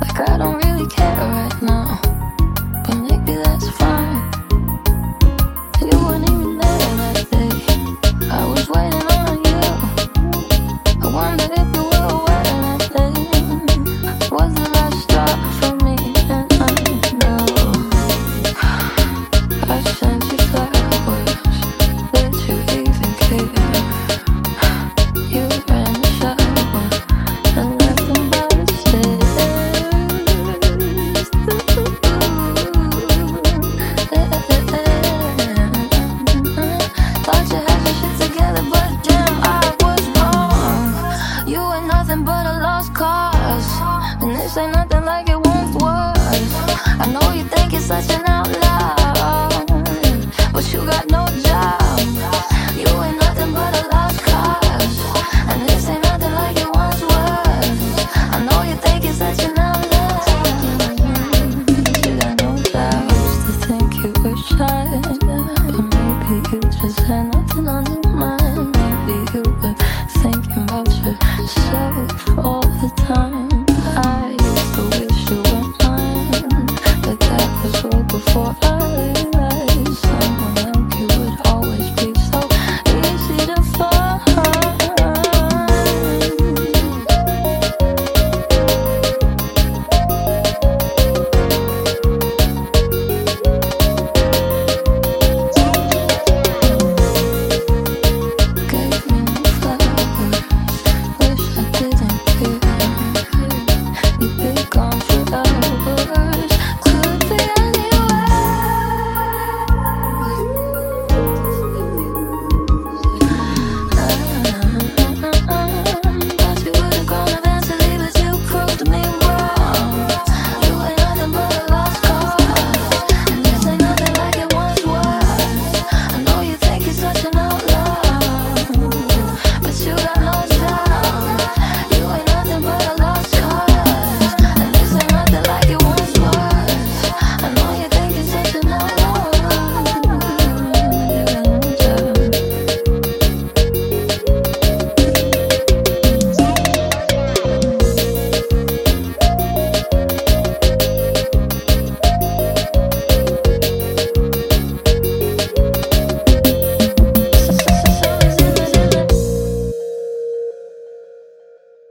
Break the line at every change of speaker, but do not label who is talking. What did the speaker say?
Like I don't really care right now. This ain't nothing like it once was. I know you think you're such an outlaw, but you got no job. You ain't nothing but a lost cause, and this ain't nothing like it once was. I know you think you're such an outlaw, you got no doubts to think you were shy. But maybe you just had nothing on your mind. Maybe you were thinking about yourself all the time.